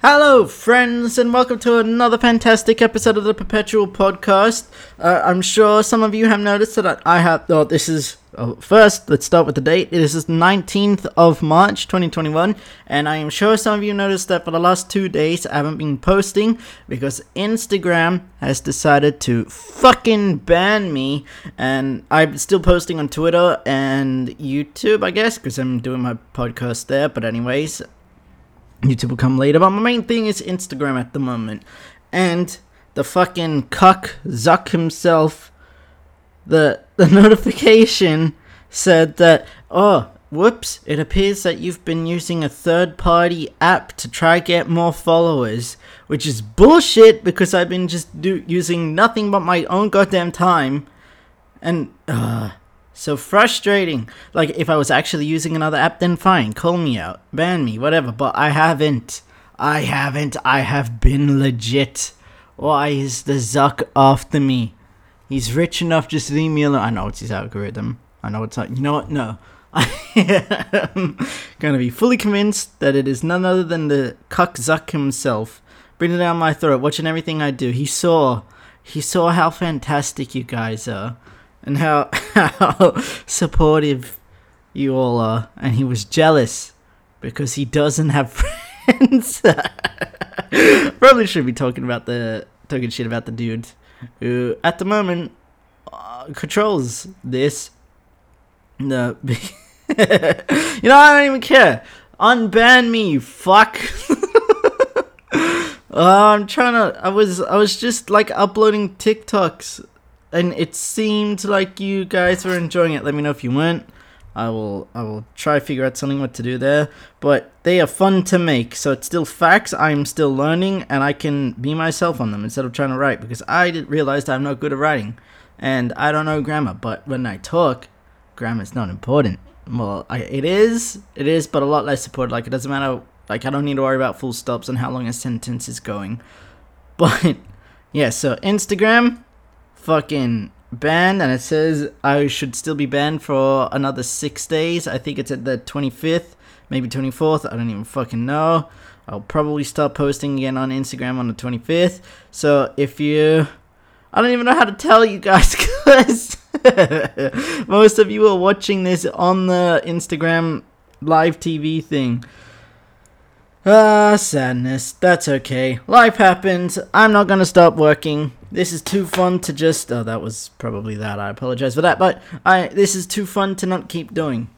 Hello, friends, and welcome to another fantastic episode of the Perpetual Podcast. Uh, I'm sure some of you have noticed that I have. Oh, this is. Oh, first, let's start with the date. This is the 19th of March, 2021, and I am sure some of you noticed that for the last two days I haven't been posting because Instagram has decided to fucking ban me, and I'm still posting on Twitter and YouTube, I guess, because I'm doing my podcast there. But, anyways, YouTube will come later, but my main thing is Instagram at the moment. And the fucking cuck Zuck himself, the the notification said that oh whoops, it appears that you've been using a third party app to try get more followers, which is bullshit because I've been just do- using nothing but my own goddamn time. And uh so frustrating. Like, if I was actually using another app, then fine, call me out, ban me, whatever. But I haven't. I haven't. I have been legit. Why is the Zuck after me? He's rich enough, just leave me alone. I know it's his algorithm. I know it's not. You know what? No. I am gonna be fully convinced that it is none other than the cuck Zuck himself. Breathing down my throat, watching everything I do. He saw. He saw how fantastic you guys are and how how supportive you all are, and he was jealous because he doesn't have friends. Probably should be talking about the talking shit about the dude who, at the moment, uh, controls this. No, you know I don't even care. Unban me, you fuck. Uh, I'm trying to. I was. I was just like uploading TikToks and it seemed like you guys were enjoying it. Let me know if you weren't. I will I will try figure out something what to do there. But they are fun to make, so it's still facts. I'm still learning, and I can be myself on them instead of trying to write because I realized I'm not good at writing, and I don't know grammar. But when I talk, grammar is not important. Well, I, it is, it is, but a lot less important. Like it doesn't matter. Like I don't need to worry about full stops and how long a sentence is going. But yeah, so Instagram, fucking banned and it says I should still be banned for another six days. I think it's at the 25th, maybe 24th. I don't even fucking know. I'll probably start posting again on Instagram on the 25th. So if you. I don't even know how to tell you guys because most of you are watching this on the Instagram live TV thing. Ah, sadness. That's okay. Life happens. I'm not gonna stop working. This is too fun to just. Oh, that was probably that. I apologize for that, but I. This is too fun to not keep doing.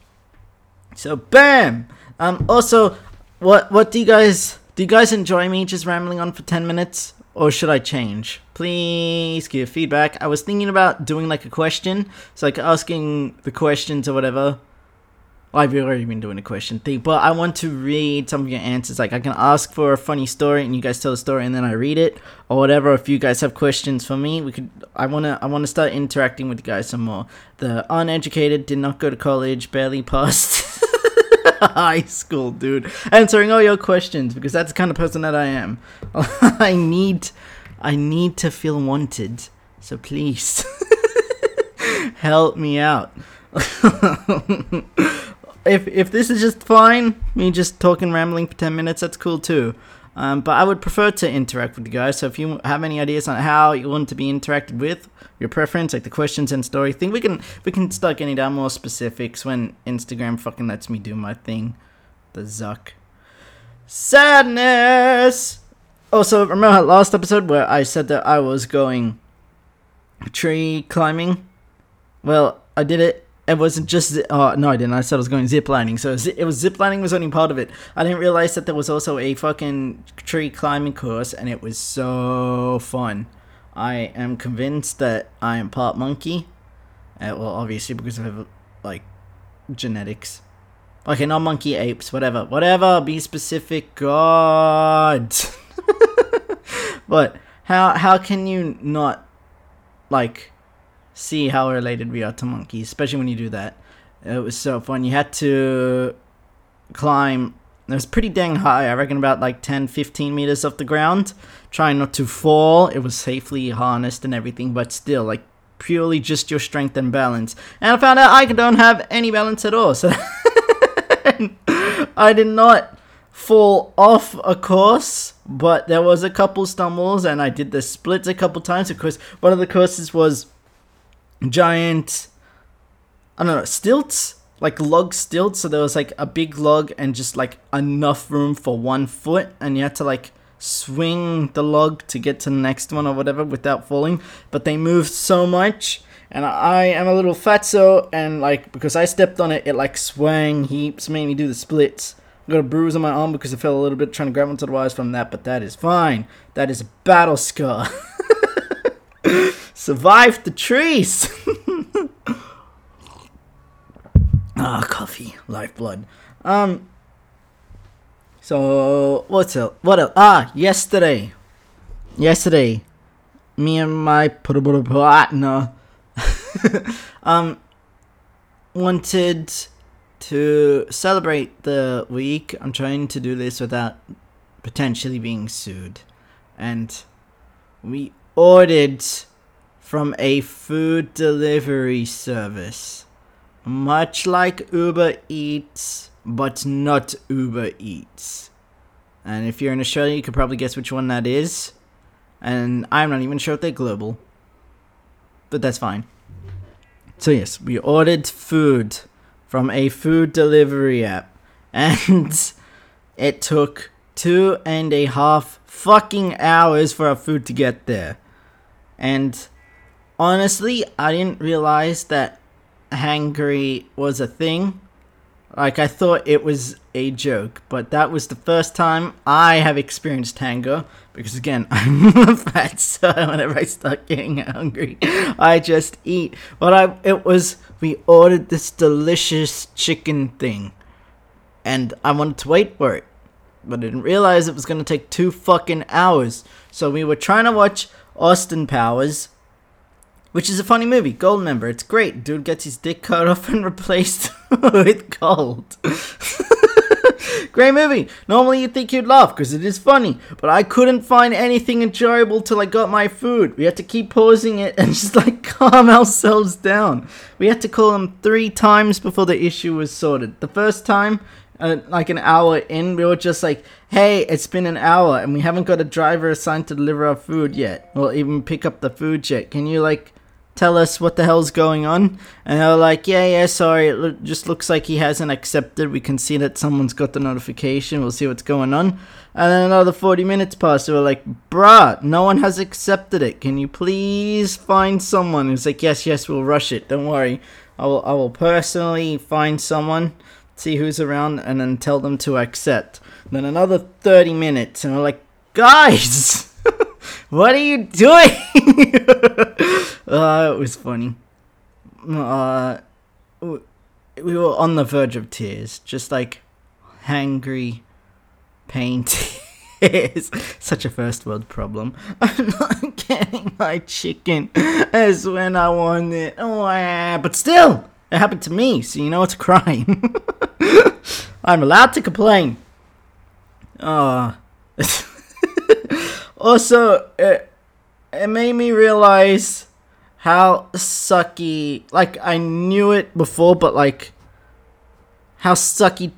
So, bam. Um. Also, what what do you guys do? You guys enjoy me just rambling on for ten minutes, or should I change? Please give feedback. I was thinking about doing like a question, so like asking the questions or whatever I've already been doing a question thing, but I want to read some of your answers. Like I can ask for a funny story, and you guys tell the story, and then I read it, or whatever. If you guys have questions for me, we could. I wanna. I wanna start interacting with you guys some more. The uneducated did not go to college, barely passed high school, dude. Answering all your questions because that's the kind of person that I am. I need. I need to feel wanted. So please help me out if if this is just fine, me just talking rambling for ten minutes, that's cool too. Um, but I would prefer to interact with you guys. So if you have any ideas on how you want to be interacted with, your preference, like the questions and story thing, we can we can start getting down more specifics when Instagram fucking lets me do my thing. The Zuck. Sadness. Also, remember that last episode where I said that I was going tree climbing? Well, I did it it wasn't just oh no I didn't. I said I was going ziplining so it was ziplining was only part of it. I didn't realize that there was also a fucking tree climbing course and it was so fun. I am convinced that I am part monkey. Uh, well obviously because of like genetics. Okay not monkey apes whatever. Whatever be specific god. But how how can you not like see how related we are to monkeys, especially when you do that. It was so fun. You had to climb. It was pretty dang high. I reckon about like 10, 15 meters off the ground. Trying not to fall. It was safely harnessed and everything, but still, like purely just your strength and balance. And I found out I don't have any balance at all. So I did not fall off a course, but there was a couple stumbles, and I did the splits a couple times. Of course, one of the courses was giant. I don't know stilts, like log stilts. So there was like a big log and just like enough room for one foot, and you had to like swing the log to get to the next one or whatever without falling. But they moved so much and I am a little fatso, and like because I stepped on it, it like swang heaps, made me do the splits. I got a bruise on my arm because I fell a little bit trying to grab onto the wires from that, but that is fine. That is a battle scar. Survived the trees. ah, coffee, lifeblood. Um. So what's else? What else? Ah, yesterday. Yesterday, me and my partner um, wanted to celebrate the week. I'm trying to do this without potentially being sued. And we ordered from a food delivery service. Much like Uber Eats, but not Uber Eats. And if you're in Australia, you could probably guess which one that is. And I'm not even sure if they're global. But that's fine. So yes, we ordered food from a food delivery app, and it took two and a half fucking hours for our food to get there. And honestly, I didn't realize that hangry was a thing like I thought it was a joke, but that was the first time I have experienced hunger because again I'm a fat, so whenever I start getting hungry, I just eat. But I it was we ordered this delicious chicken thing, and I wanted to wait for it, but I didn't realize it was gonna take two fucking hours. So we were trying to watch Austin Powers, which is a funny movie. Goldmember, It's great. Dude gets his dick cut off and replaced with gold. great movie. Normally you'd think you'd laugh because it is funny, but I couldn't find anything enjoyable till I got my food. We had to keep pausing it and just like calm ourselves down. We had to call them three times before the issue was sorted. The first time, uh, like an hour in, we were just like, hey, it's been an hour and we haven't got a driver assigned to deliver our food yet, or even pick up the food yet. Can you like tell us what the hell's going on? And they're like, yeah, yeah, sorry, it lo- just looks like he hasn't accepted. We can see that someone's got the notification. We'll see what's going on. And then another 40 minutes passed. They were like, bruh, no one has accepted it. Can you please find someone? It's like, yes, yes, we'll rush it. Don't worry. I will, I will personally find someone, see who's around, and then tell them to accept. Then another 30 minutes, and we're like, guys! what are you doing? uh, it was funny. Uh, we were on the verge of tears, just like hangry pain tears. Such a first world problem. I'm not getting my chicken as when I want it. Oh, but still, it happened to me, so you know it's a crime. I'm allowed to complain. Uh, also, it, it made me realize how sucky. Like, I knew it before, but like, how sucky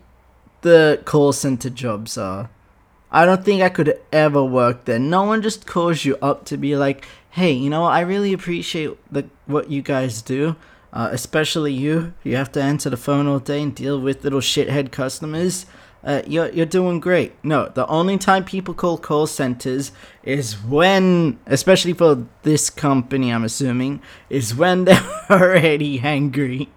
the call center jobs are. I don't think I could ever work there. No one just calls you up to be like, "Hey, you know, I really appreciate the what you guys do, uh, especially you. You have to answer the phone all day and deal with little shithead customers uh, you're, you're doing great. No, the only time people call call centers is when, especially for this company, I'm assuming, is when they're already angry.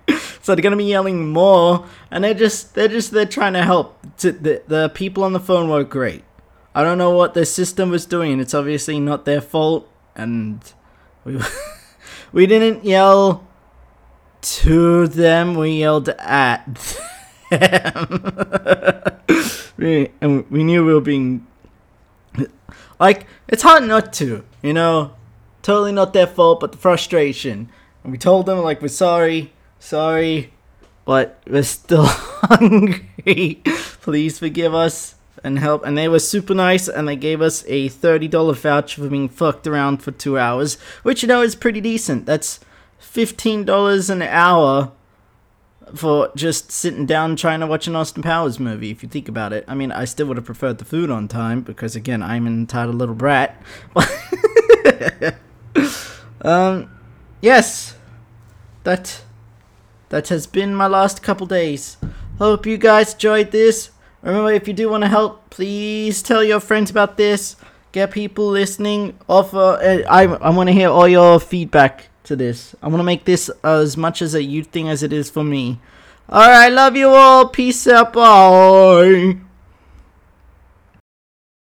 so they're gonna be yelling more, and they're just they're just they're trying to help. The the people on the phone were great. I don't know what the system was doing. It's obviously not their fault, and we we didn't yell to them. We yelled at. we, and we knew we were being like it's hard not to, you know, totally not their fault, but the frustration. And we told them like we're sorry, sorry, but we're still hungry. Please forgive us and help. And they were super nice, and they gave us a thirty dollar voucher for being fucked around for two hours, which you know is pretty decent. That's fifteen dollars an hour for just sitting down trying to watch an Austin Powers movie. If you think about it, I mean, I still would have preferred the food on time because again, I'm an entitled little brat. um, yes, that that has been my last couple days. Hope you guys enjoyed this. Remember, if you do want to help, please tell your friends about this. Get people listening. Offer. Uh, I I want to hear all your feedback to this. I want to make this as much as a you thing as it is for me. All right, love you all. Peace out. Bye.